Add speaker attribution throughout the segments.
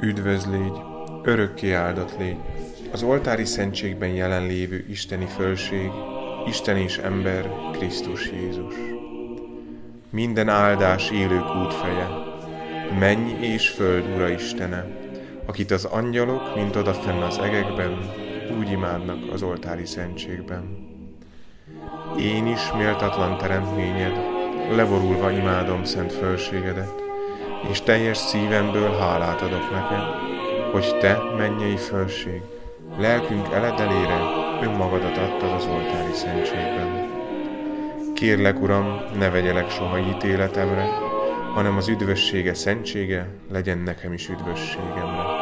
Speaker 1: Üdvöz légy, örökké áldott légy, az oltári szentségben jelenlévő isteni fölség, Isten és ember, Krisztus Jézus. Minden áldás élők útfeje, menny és föld Ura Istene, akit az angyalok, mint odafenn az egekben, úgy imádnak az oltári szentségben. Én is méltatlan teremtményed, levorulva imádom szent fölségedet, és teljes szívemből hálát adok neked, hogy te, mennyei fölség, lelkünk eledelére önmagadat adtad az oltári szentségben. Kérlek, Uram, ne vegyelek soha ítéletemre, hanem az üdvössége szentsége legyen nekem is üdvösségemre.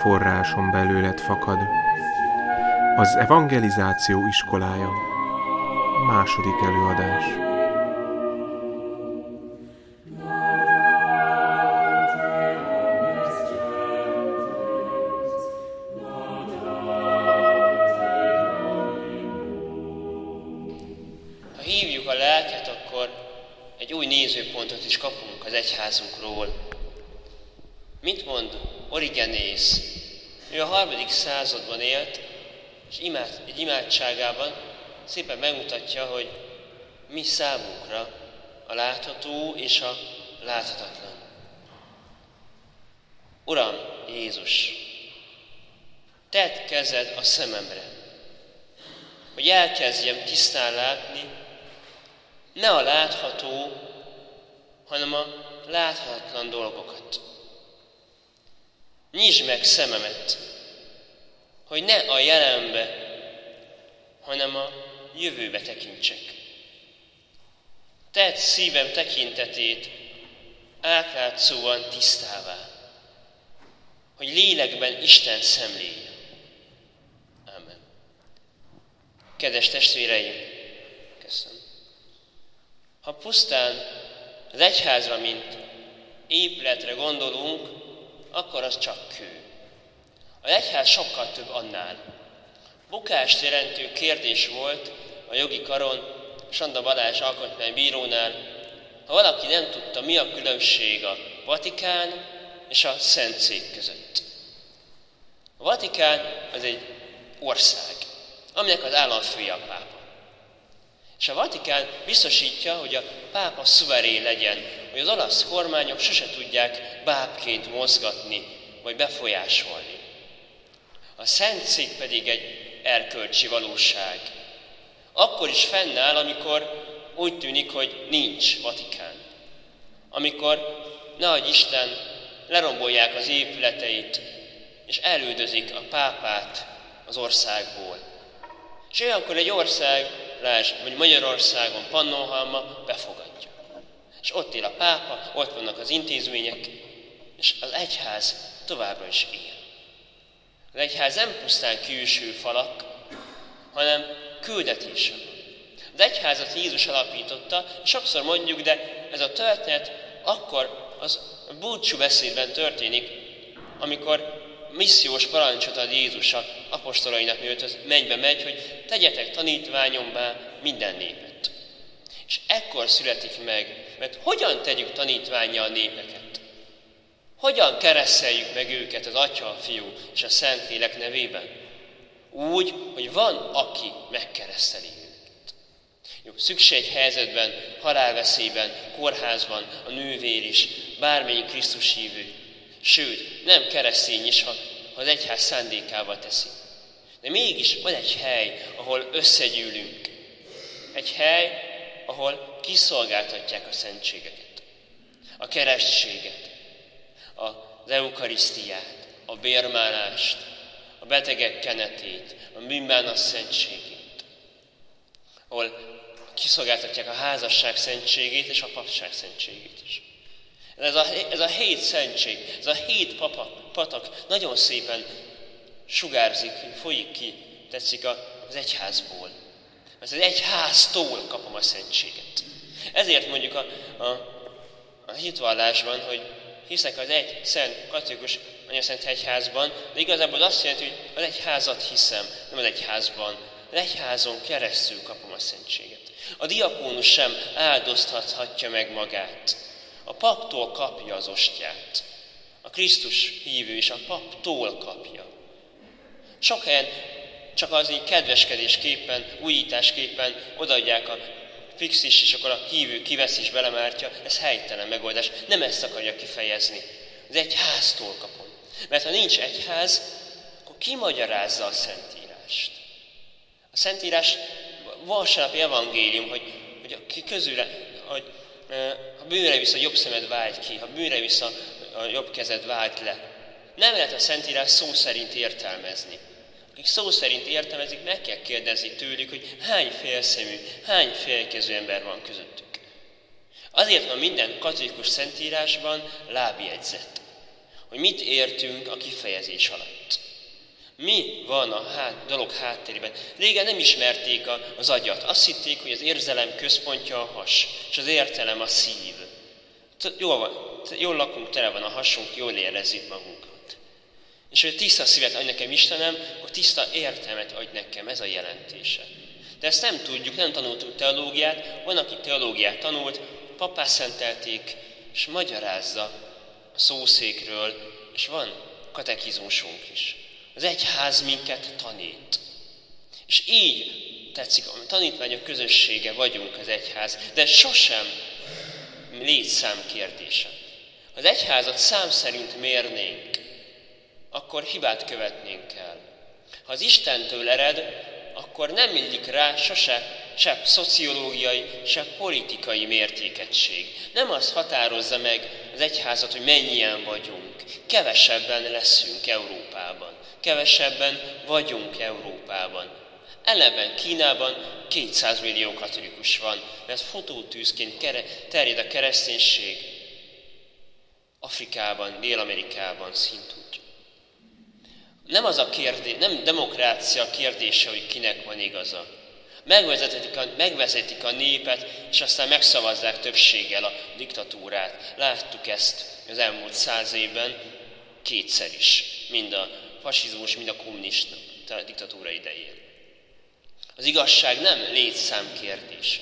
Speaker 1: Forráson belőled fakad. Az evangelizáció iskolája. Második előadás.
Speaker 2: Ha hívjuk a lelket, akkor egy új nézőpontot is kapunk az egyházunkról. Mit mond Origenész? Ő a harmadik században élt, és imád, egy imádságában szépen megmutatja, hogy mi számunkra a látható és a láthatatlan. Uram Jézus, tedd kezed a szememre, hogy elkezdjem tisztán látni, ne a látható, hanem a láthatatlan dolgokat. Nyisd meg szememet, hogy ne a jelenbe, hanem a jövőbe tekintsek. Tedd szívem tekintetét átlátszóan tisztává, hogy lélekben Isten szemlélje. Amen. Kedves testvéreim, köszönöm. Ha pusztán az egyházra, mint épületre gondolunk, akkor az csak kő. A egyház sokkal több annál. Bukást jelentő kérdés volt a jogi karon Sanda Balázs alkotmánybírónál, ha valaki nem tudta, mi a különbség a Vatikán és a Szentszék között. A Vatikán az egy ország, aminek az államfője a pápa. És a Vatikán biztosítja, hogy a pápa szuverén legyen, hogy az olasz kormányok sose tudják bábként mozgatni, vagy befolyásolni. A Szent pedig egy erkölcsi valóság. Akkor is fennáll, amikor úgy tűnik, hogy nincs Vatikán. Amikor, nehogy Isten, lerombolják az épületeit, és elődözik a pápát az országból. És olyankor egy ország lásd, vagy Magyarországon, Pannonhalma befogadja. És ott él a pápa, ott vannak az intézmények, és az egyház továbbra is él. Az egyház nem pusztán külső falak, hanem küldetése Az egyházat Jézus alapította, és sokszor mondjuk, de ez a történet akkor az búcsú beszédben történik, amikor missziós parancsot ad Jézus apostolainak, mielőtt az mennybe megy, hogy tegyetek tanítványombá minden népet. És ekkor születik meg, mert hogyan tegyük tanítványa a népeket? Hogyan kereszeljük meg őket az Atya, a Fiú és a Szentlélek nevében? Úgy, hogy van, aki megkereszteli őket. Jó, szükséghelyzetben, halálveszélyben, kórházban a nővér is, bármelyik Krisztus hívő Sőt, nem keresztény is, ha, ha az egyház szándékával teszi. De mégis van egy hely, ahol összegyűlünk. Egy hely, ahol kiszolgáltatják a szentségeket, a keresztséget, az eukarisztiát, a bérmálást, a betegek kenetét, a bűnbánat szentségét, ahol kiszolgáltatják a házasság szentségét és a papság szentségét is. Ez a, ez a hét szentség, ez a hét papa, patak nagyon szépen sugárzik, folyik ki, tetszik az egyházból. Az egyháztól kapom a szentséget. Ezért mondjuk a, a, a hitvallásban, hogy hiszek az egy szent katolikus szent egyházban, de igazából azt jelenti, hogy az egyházat hiszem, nem az egyházban. Az egyházon keresztül kapom a szentséget. A diakónus sem áldoztathatja meg magát. A paptól kapja az ostját. A Krisztus hívő is a paptól kapja. Sok helyen csak az így kedveskedésképpen, újításképpen odaadják a fixis, és akkor a hívő kivesz is belemártja, ez helytelen megoldás. Nem ezt akarja kifejezni. Ez egy háztól kapom. Mert ha nincs egyház, akkor ki magyarázza a Szentírást? A Szentírás vasárnapi evangélium, hogy, hogy aki közül, hogy ha bűnre visz a jobb szemed vágy ki, ha bűnre visz a, jobb kezed vágy le. Nem lehet a Szentírás szó szerint értelmezni. Akik szó szerint értelmezik, meg kell kérdezni tőlük, hogy hány félszemű, hány félkező ember van közöttük. Azért van minden katolikus szentírásban lábjegyzet, hogy mit értünk a kifejezés alatt. Mi van a hát, dolog háttérében? Régen nem ismerték a, az agyat. Azt hitték, hogy az érzelem központja a has, és az értelem a szív. Jól, van, jól lakunk, tele van a hasunk, jól érezzük magunkat. És hogy tiszta szívet adj nekem Istenem, akkor tiszta értelmet adj nekem, ez a jelentése. De ezt nem tudjuk, nem tanultuk teológiát, van, aki teológiát tanult, papá szentelték, és magyarázza a szószékről, és van katekizmusunk is. Az egyház minket tanít. És így tetszik, a tanítványok közössége vagyunk az egyház, de sosem létszám kérdése. Az egyházat szám szerint mérnénk, akkor hibát követnénk el. Ha az Istentől ered, akkor nem illik rá sose se szociológiai, se politikai mértékegység. Nem az határozza meg az egyházat, hogy mennyien vagyunk. Kevesebben leszünk Európában. Kevesebben vagyunk Európában. Ellenben Kínában 200 millió katolikus van, mert fotótűzként terjed a kereszténység. Afrikában, Dél-Amerikában szintúgy. Nem az a kérdés, nem demokrácia kérdése, hogy kinek van igaza. Megvezetik a, megvezetik a népet, és aztán megszavazzák többséggel a diktatúrát. Láttuk ezt az elmúlt száz évben kétszer is, mind a fasizmus, mind a kommunista diktatúra idején. Az igazság nem létszám kérdése.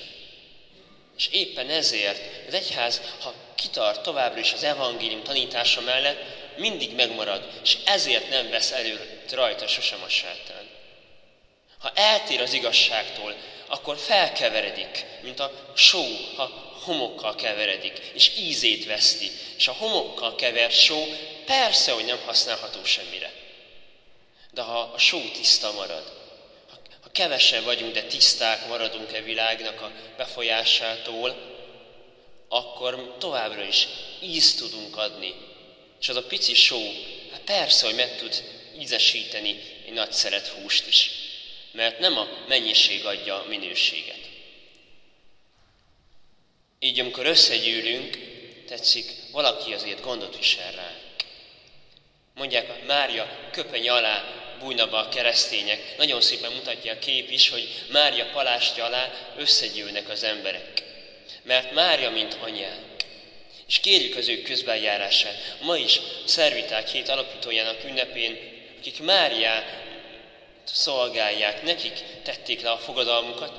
Speaker 2: És éppen ezért az egyház, ha kitart továbbra is az evangélium tanítása mellett, mindig megmarad, és ezért nem vesz elő rajta sosem a sátán. Ha eltér az igazságtól, akkor felkeveredik, mint a só, ha homokkal keveredik, és ízét veszti. És a homokkal kevert só persze, hogy nem használható semmire. De ha a só tiszta marad, ha kevesen vagyunk, de tiszták maradunk e világnak a befolyásától, akkor továbbra is ízt tudunk adni. És az a pici só, hát persze, hogy meg tud ízesíteni egy nagy szeret húst is. Mert nem a mennyiség adja a minőséget. Így amikor összegyűlünk, tetszik, valaki azért gondot visel ránk. Mondják, Mária köpeny alá bújna be a keresztények. Nagyon szépen mutatja a kép is, hogy Mária palástja alá összegyűlnek az emberek. Mert Mária, mint anyánk. És kérjük az ő közbenjárását. Ma is szerviták hét alapítójának ünnepén, akik Máriát szolgálják, nekik tették le a fogadalmukat,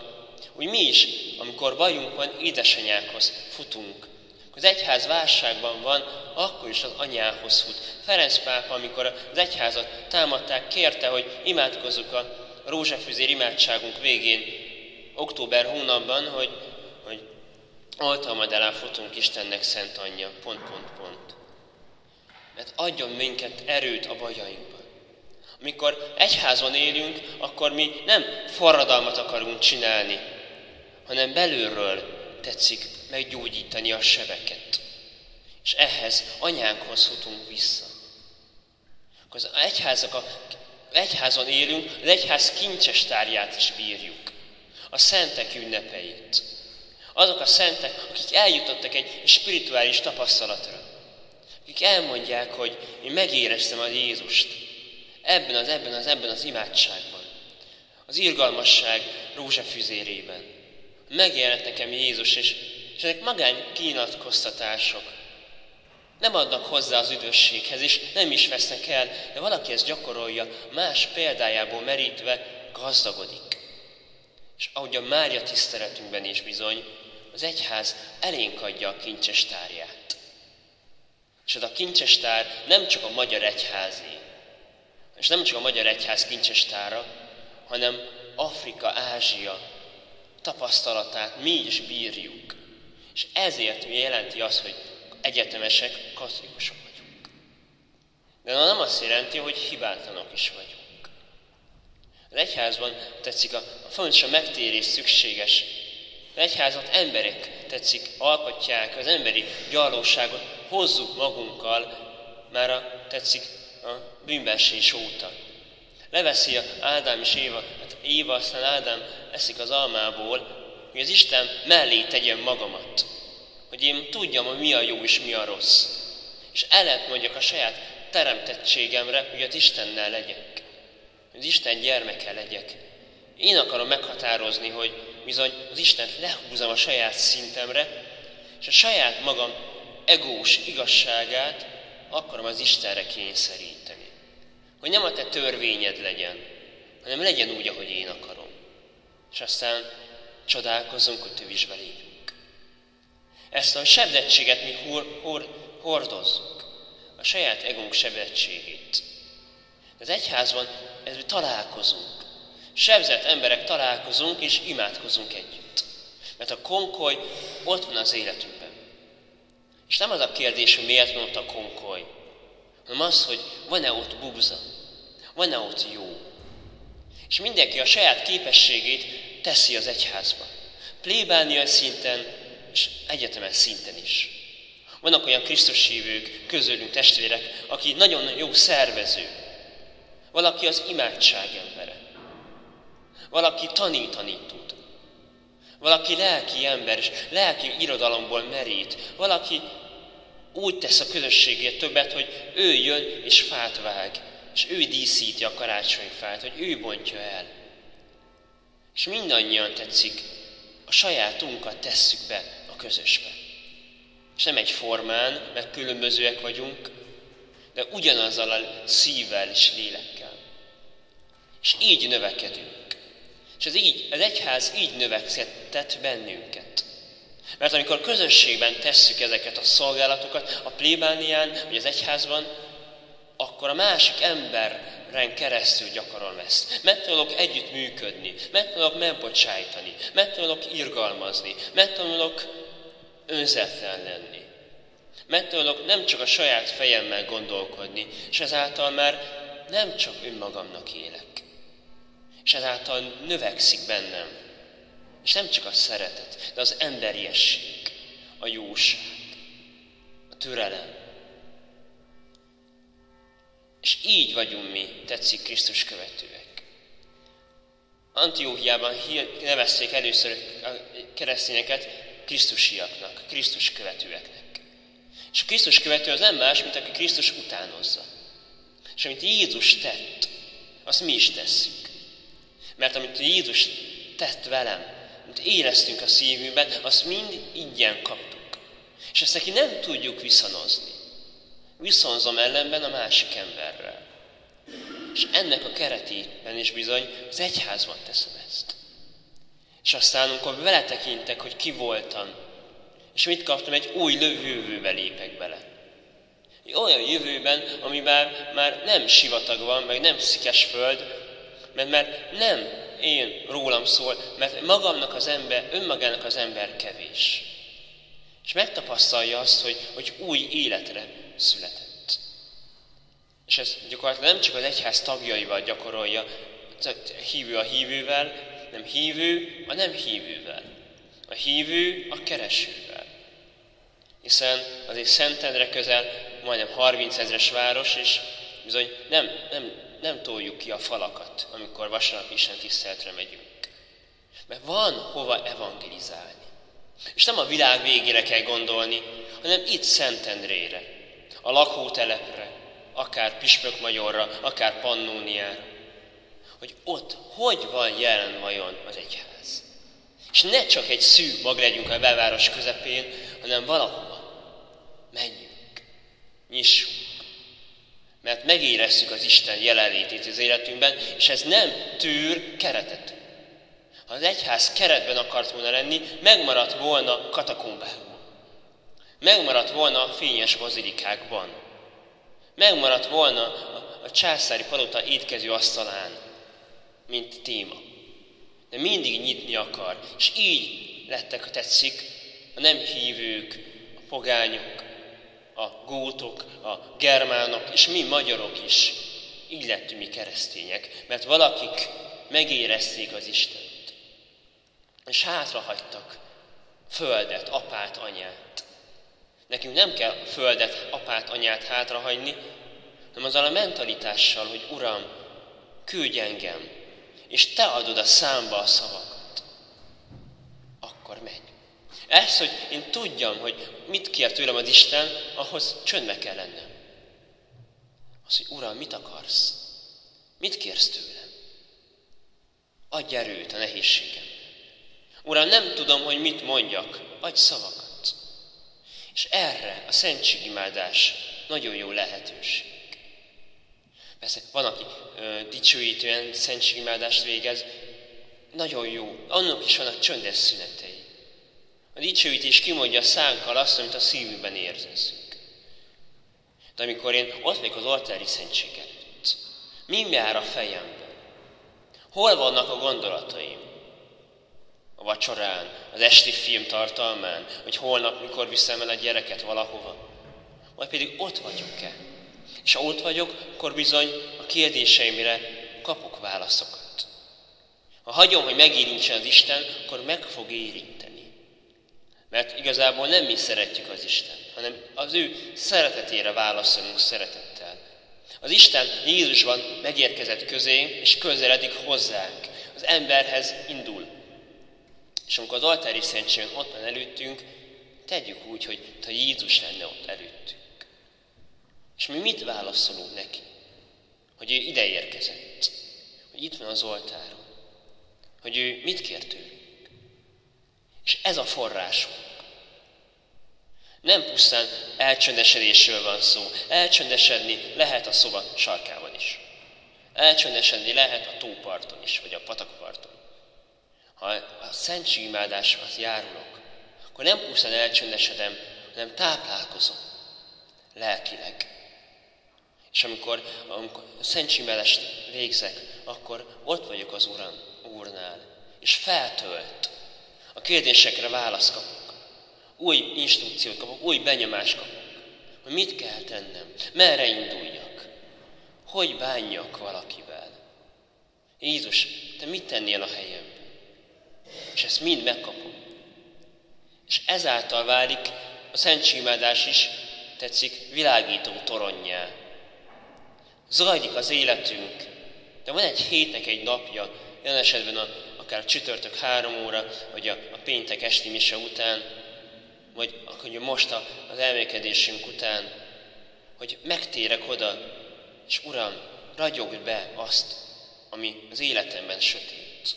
Speaker 2: hogy mi is, amikor bajunk van, édesanyákhoz futunk. Az egyház válságban van, akkor is az anyához fut. Ferenc pápa, amikor az egyházat támadták, kérte, hogy imádkozzuk a rózsafüzér imádságunk végén, október hónapban, hogy altalmad alá futunk Istennek szent anyja, pont, pont, pont. Mert adjon minket erőt a bajainkban. Amikor egyházon élünk, akkor mi nem forradalmat akarunk csinálni, hanem belülről tetszik meggyógyítani a sebeket. És ehhez anyánkhoz futunk vissza. akkor az egyházak a egyházon élünk, az egyház kincses tárját is bírjuk. A szentek ünnepeit. Azok a szentek, akik eljutottak egy spirituális tapasztalatra. Akik elmondják, hogy én megéreztem a Jézust. Ebben az, ebben az, ebben az imádságban. Az irgalmasság rózsafüzérében. Megjelent nekem Jézus, és, és ezek magány kinyilatkoztatások. Nem adnak hozzá az üdvösséghez, és nem is vesznek el, de valaki ezt gyakorolja, más példájából merítve gazdagodik. És ahogy a Mária tiszteletünkben is bizony, az egyház elénk adja a kincses tárját. És az a kincses tár nem csak a magyar egyházé, és nem csak a magyar egyház kincses tára, hanem Afrika, Ázsia tapasztalatát mi is bírjuk. És ezért jelenti azt, hogy egyetemesek, katolikusok vagyunk. De nem azt jelenti, hogy hibátlanok is vagyunk. Az egyházban tetszik a, a fontos a megtérés szükséges. Az egyházat emberek tetszik, alkotják, az emberi gyarlóságot hozzuk magunkkal, már a, tetszik a bűnbensés óta. Leveszi a Ádám és Éva, hát Éva, aztán Ádám eszik az almából, hogy az Isten mellé tegyem magamat. Hogy én tudjam, hogy mi a jó és mi a rossz. És ellent mondjak a saját teremtettségemre, hogy az Istennel legyek. Hogy az Isten gyermeke legyek. Én akarom meghatározni, hogy bizony az Istent lehúzom a saját szintemre, és a saját magam egós igazságát akarom az Istenre kényszeríteni. Hogy nem a te törvényed legyen, hanem legyen úgy, ahogy én akarom. És aztán csodálkozunk, hogy tövisbe lépünk. Ezt a sebzettséget mi hor, hor, hordozzuk. A saját egónk sebzettségét. Az egyházban ez találkozunk. Sebzett emberek találkozunk és imádkozunk együtt. Mert a konkoly ott van az életünkben. És nem az a kérdés, hogy miért van ott a konkoly, hanem az, hogy van-e ott bubza, van-e ott jó. És mindenki a saját képességét teszi az egyházba. Plébánia szinten, és egyetemes szinten is. Vannak olyan Krisztus hívők, közülünk testvérek, aki nagyon jó szervező. Valaki az imádság embere. Valaki tanítani tud. Valaki lelki ember, és lelki irodalomból merít. Valaki úgy tesz a közösségért többet, hogy ő jön és fát vág, és ő díszíti a karácsonyfát, hogy ő bontja el. És mindannyian tetszik, a sajátunkat tesszük be a közösbe. És nem egy formán, mert különbözőek vagyunk, de ugyanazzal a szívvel és lélekkel. És így növekedünk. És az, így, az egyház így növekedett bennünket. Mert amikor közösségben tesszük ezeket a szolgálatokat, a plébánián, vagy az egyházban, akkor a másik emberen keresztül gyakorolom ezt. Megtanulok együtt működni, megtanulok megbocsájtani, megtanulok irgalmazni, megtanulok önzetlen lenni. Megtanulok nem csak a saját fejemmel gondolkodni, és ezáltal már nem csak önmagamnak élek. És ezáltal növekszik bennem. És nem csak a szeretet, de az emberiesség, a jóság, a türelem. És így vagyunk mi, tetszik Krisztus követőek. Antióhiában nevezték először a keresztényeket Krisztusiaknak, Krisztus követőeknek. És a Krisztus követő az nem más, mint aki Krisztus utánozza. És amit Jézus tett, azt mi is tesszük. Mert amit Jézus tett velem, amit éreztünk a szívünkben, azt mind ingyen kaptuk. És ezt neki nem tudjuk viszonozni. Viszonzom ellenben a másik emberrel. És ennek a keretében is bizony az egyházban teszem ezt. És aztán, amikor beletekintek, hogy ki voltam, és mit kaptam, egy új jövőbe lépek bele. Egy olyan jövőben, amiben már nem sivatag van, meg nem szikes föld, mert, mert nem én rólam szól, mert magamnak az ember, önmagának az ember kevés. És megtapasztalja azt, hogy, hogy új életre született. És ez gyakorlatilag nem csak az egyház tagjaival gyakorolja, hívő a hívővel, nem hívő a nem hívővel. A hívő a keresővel. Hiszen azért Szentendre közel majdnem 30 ezres város, és bizony nem, nem, nem toljuk ki a falakat, amikor vasárnap Isten tiszteletre megyünk. Mert van hova evangelizálni. És nem a világ végére kell gondolni, hanem itt Szentendrére, a lakótelepre, akár Püspökmagyarra, akár Pannóniára. Hogy ott hogy van jelen vajon az egyház. És ne csak egy szűk mag legyünk a belváros közepén, hanem valahova. Menjünk, nyissunk. Mert megérezzük az Isten jelenlétét az életünkben, és ez nem tűr keretet. Ha az egyház keretben akart volna lenni, megmaradt volna katakombában. Megmaradt volna a fényes bazilikákban. Megmaradt volna a császári palota étkező asztalán, mint téma. De mindig nyitni akar. És így lettek, ha tetszik, a nem hívők, a pogányok, a gótok, a germánok, és mi magyarok is. Így lettünk mi keresztények, mert valakik megérezték az Istent. És hátrahagytak földet, apát, anyát. Nekünk nem kell földet, apát, anyát hátrahagyni, hanem azzal a mentalitással, hogy Uram, küldj engem, és Te adod a számba a szavakat. Akkor menj. Ez, hogy én tudjam, hogy mit kér tőlem az Isten, ahhoz csöndbe kell lennem. Az, hogy Uram, mit akarsz? Mit kérsz tőlem? Adj erőt a nehézségem. Uram, nem tudom, hogy mit mondjak, adj szavakat. És erre a szentségimádás nagyon jó lehetőség. Persze van, aki ö, dicsőítően szentségimádást végez, nagyon jó. Annak is vannak csöndes szünetei. A dicsőítés kimondja a szánkkal azt, amit a szívünkben érzünk. De amikor én ott vagyok az oltári szentség előtt, mi jár a fejemben? Hol vannak a gondolataim? a vacsorán, az esti film tartalmán, hogy holnap mikor viszem el a gyereket valahova. Vagy pedig ott vagyok-e? És ha ott vagyok, akkor bizony a kérdéseimre kapok válaszokat. Ha hagyom, hogy megérintsen az Isten, akkor meg fog érinteni. Mert igazából nem mi szeretjük az Isten, hanem az ő szeretetére válaszolunk szeretettel. Az Isten Jézusban megérkezett közé, és közeledik hozzánk. Az emberhez indul. És amikor az altári szentségen ott van előttünk, tegyük úgy, hogy ha Jézus lenne ott előttünk. És mi mit válaszolunk neki? Hogy ő ide érkezett. Hogy itt van az oltáron. Hogy ő mit kér tőlünk. És ez a forrásunk. Nem pusztán elcsöndesedésről van szó. Elcsöndesedni lehet a szoba sarkában is. Elcsöndesedni lehet a tóparton is, vagy a patakparton ha a szentségimádáshoz járulok, akkor nem pusztán elcsöndesedem, hanem táplálkozom lelkileg. És amikor, amikor a szentségimádásst végzek, akkor ott vagyok az Uram, Úrnál, és feltölt. A kérdésekre választ kapok. Új instrukciót kapok, új benyomást kapok. Hogy mit kell tennem, merre induljak, hogy bánjak valakivel. Jézus, te mit tennél a helyemben? És ezt mind megkapom. És ezáltal válik a szentségimádás is, tetszik, világító toronyjá. Zajlik az életünk, de van egy hétnek egy napja, jelen esetben a, akár csütörtök három óra, vagy a, a péntek esti mise után, vagy akkor most a, az elmékedésünk után, hogy megtérek oda, és Uram, ragyogd be azt, ami az életemben sötét.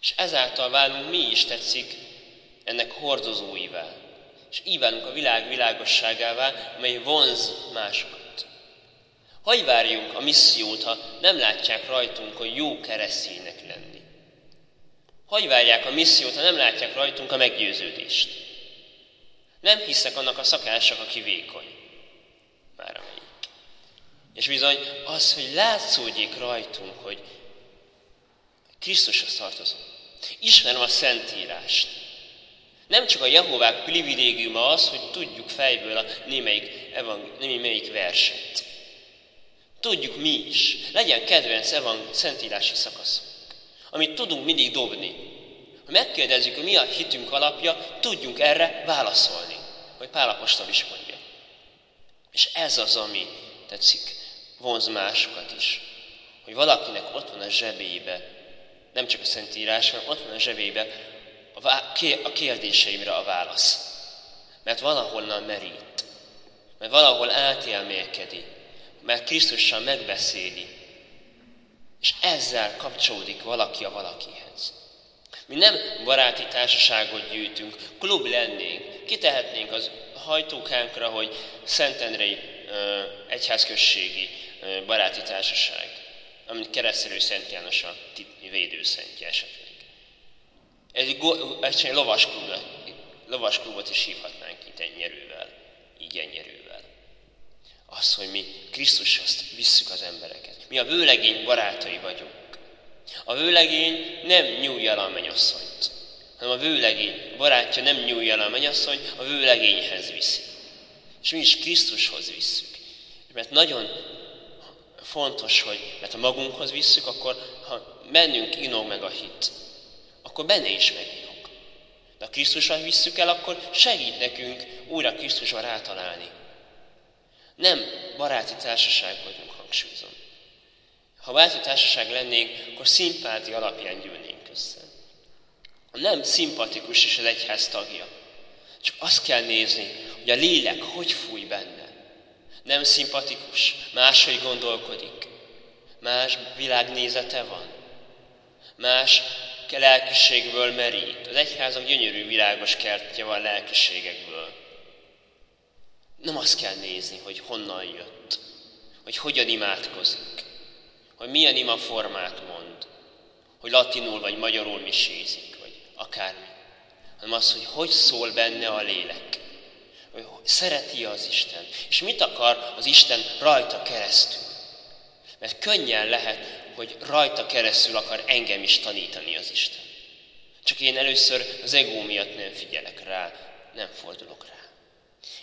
Speaker 2: És ezáltal válunk mi is tetszik ennek hordozóivá. És így a világ világosságává, mely vonz másokat. Hogy várjunk a missziót, ha nem látják rajtunk, hogy jó kereszténynek lenni? Hogy várják a missziót, ha nem látják rajtunk a meggyőződést? Nem hiszek annak a szakások, aki vékony. Már amelyik. És bizony az, hogy látszódjék rajtunk, hogy Krisztushoz tartozunk. Ismerem a Szentírást. Nem csak a Jehovák privilégiuma az, hogy tudjuk fejből a némelyik, evang- némelyik verset. Tudjuk mi is. Legyen kedvenc evang- szentírási szakaszunk, amit tudunk mindig dobni. Ha megkérdezzük, hogy mi a hitünk alapja, tudjunk erre válaszolni, hogy Pál Apostol is mondja. És ez az, ami tetszik, vonz másokat is. Hogy valakinek ott van a zsebébe, nem csak a Szentírás, hanem ott van a zsebébe a kérdéseimre a válasz. Mert valahonnan merít. Mert valahol átélmélkedi. Mert Krisztussal megbeszéli. És ezzel kapcsolódik valaki a valakihez. Mi nem baráti társaságot gyűjtünk, klub lennénk, kitehetnénk az hajtókánkra, hogy Szentendrei egyházközségi baráti társaság, amit keresztelő Szent János a védőszentje esetleg. Egy, egy lovasklub, lovasklubot is hívhatnánk itt ennyerővel, így ennyerővel. Az, hogy mi Krisztushoz visszük az embereket. Mi a vőlegény barátai vagyunk. A vőlegény nem nyújja a mennyasszonyt, hanem a vőlegény barátja nem nyújja a mennyasszony, a vőlegényhez viszi. És mi is Krisztushoz visszük. Mert nagyon fontos, hogy mert ha magunkhoz visszük, akkor ha mennünk inog meg a hit, akkor benne is meginog. De ha Krisztusra visszük el, akkor segít nekünk újra Krisztusra rátalálni. Nem baráti társaság vagyunk, hangsúlyozom. Ha baráti társaság lennénk, akkor szimpáti alapján gyűlnénk össze. Nem szimpatikus is az egyház tagja. Csak azt kell nézni, hogy a lélek hogy fúj benne. Nem szimpatikus, máshogy gondolkodik, más világnézete van, más lelkiségből merít. Az egyházak gyönyörű, világos kertje van lelkiségekből. Nem azt kell nézni, hogy honnan jött, hogy hogyan imádkozik, hogy milyen ima formát mond, hogy latinul vagy magyarul misézik, vagy akármi, hanem az, hogy hogy szól benne a lélek, hogy szereti az Isten, és mit akar az Isten rajta keresztül. Mert könnyen lehet hogy rajta keresztül akar engem is tanítani az Isten. Csak én először az egó miatt nem figyelek rá, nem fordulok rá.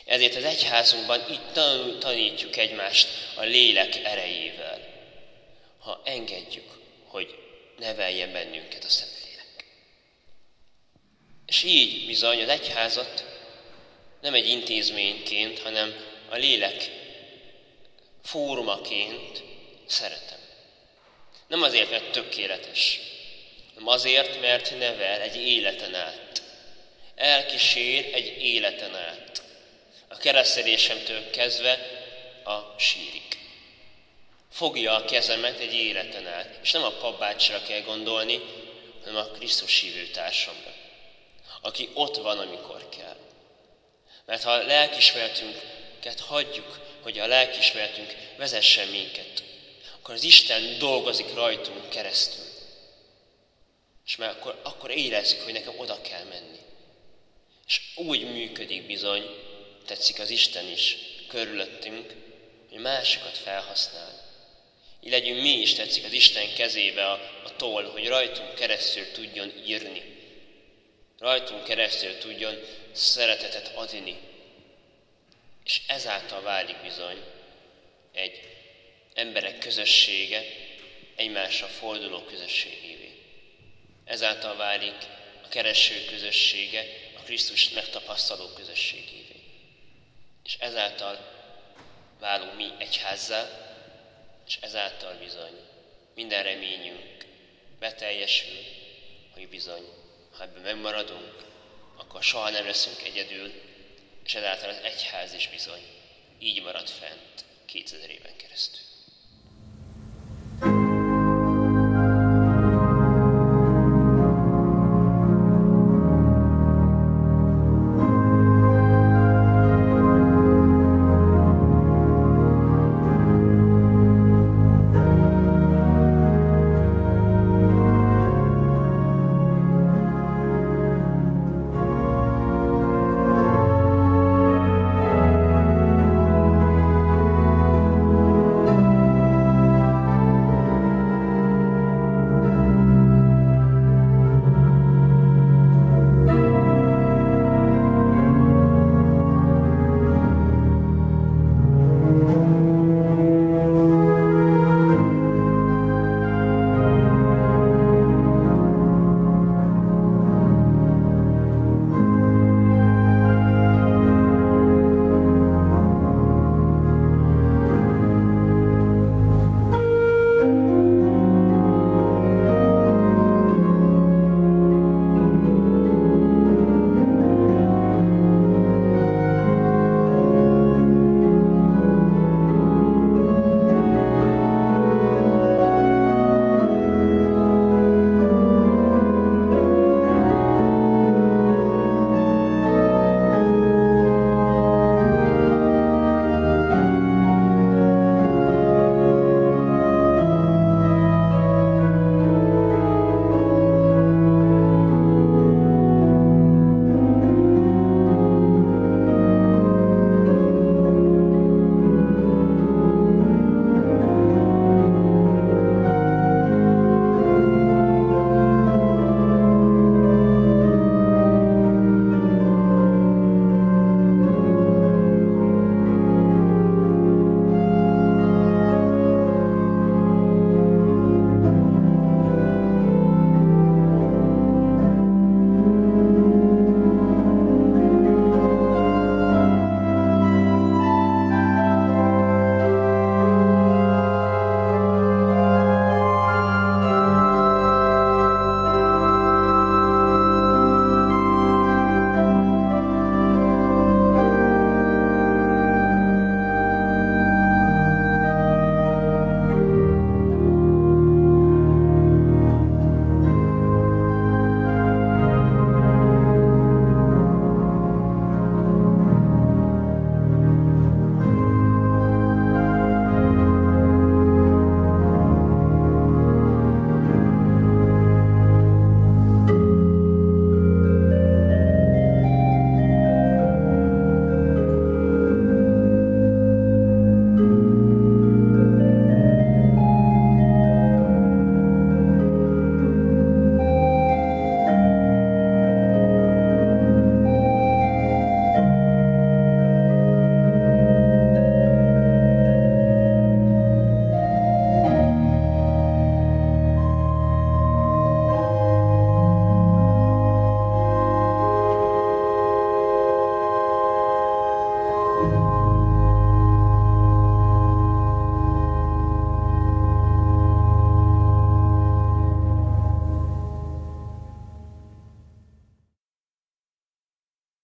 Speaker 2: Ezért az egyházunkban itt tanítjuk egymást a lélek erejével, ha engedjük, hogy neveljen bennünket a Szentlélek. És így bizony az egyházat nem egy intézményként, hanem a lélek fórumaként szeretem. Nem azért, mert tökéletes, hanem azért, mert nevel egy életen át. Elkísér egy életen át. A keresztelésemtől kezdve a sírig. Fogja a kezemet egy életen át. És nem a papbácsra kell gondolni, hanem a Krisztus hívő társamra. Aki ott van, amikor kell. Mert ha a lelkismeretünket hagyjuk, hogy a lelkismeretünk vezessen minket, akkor az Isten dolgozik rajtunk keresztül. És már akkor, akkor érezzük, hogy nekem oda kell menni. És úgy működik bizony, tetszik az Isten is körülöttünk, hogy másokat felhasznál. Így legyünk mi is, tetszik az Isten kezébe a, a toll, hogy rajtunk keresztül tudjon írni. Rajtunk keresztül tudjon szeretetet adni. És ezáltal válik bizony egy emberek közössége egymásra forduló közösségévé. Ezáltal válik a kereső közössége a Krisztus megtapasztaló közösségévé. És ezáltal válunk mi egyházzá, és ezáltal bizony minden reményünk beteljesül, hogy bizony, ha ebben megmaradunk, akkor soha nem leszünk egyedül, és ezáltal az egyház is bizony így marad fent 2000 éven keresztül.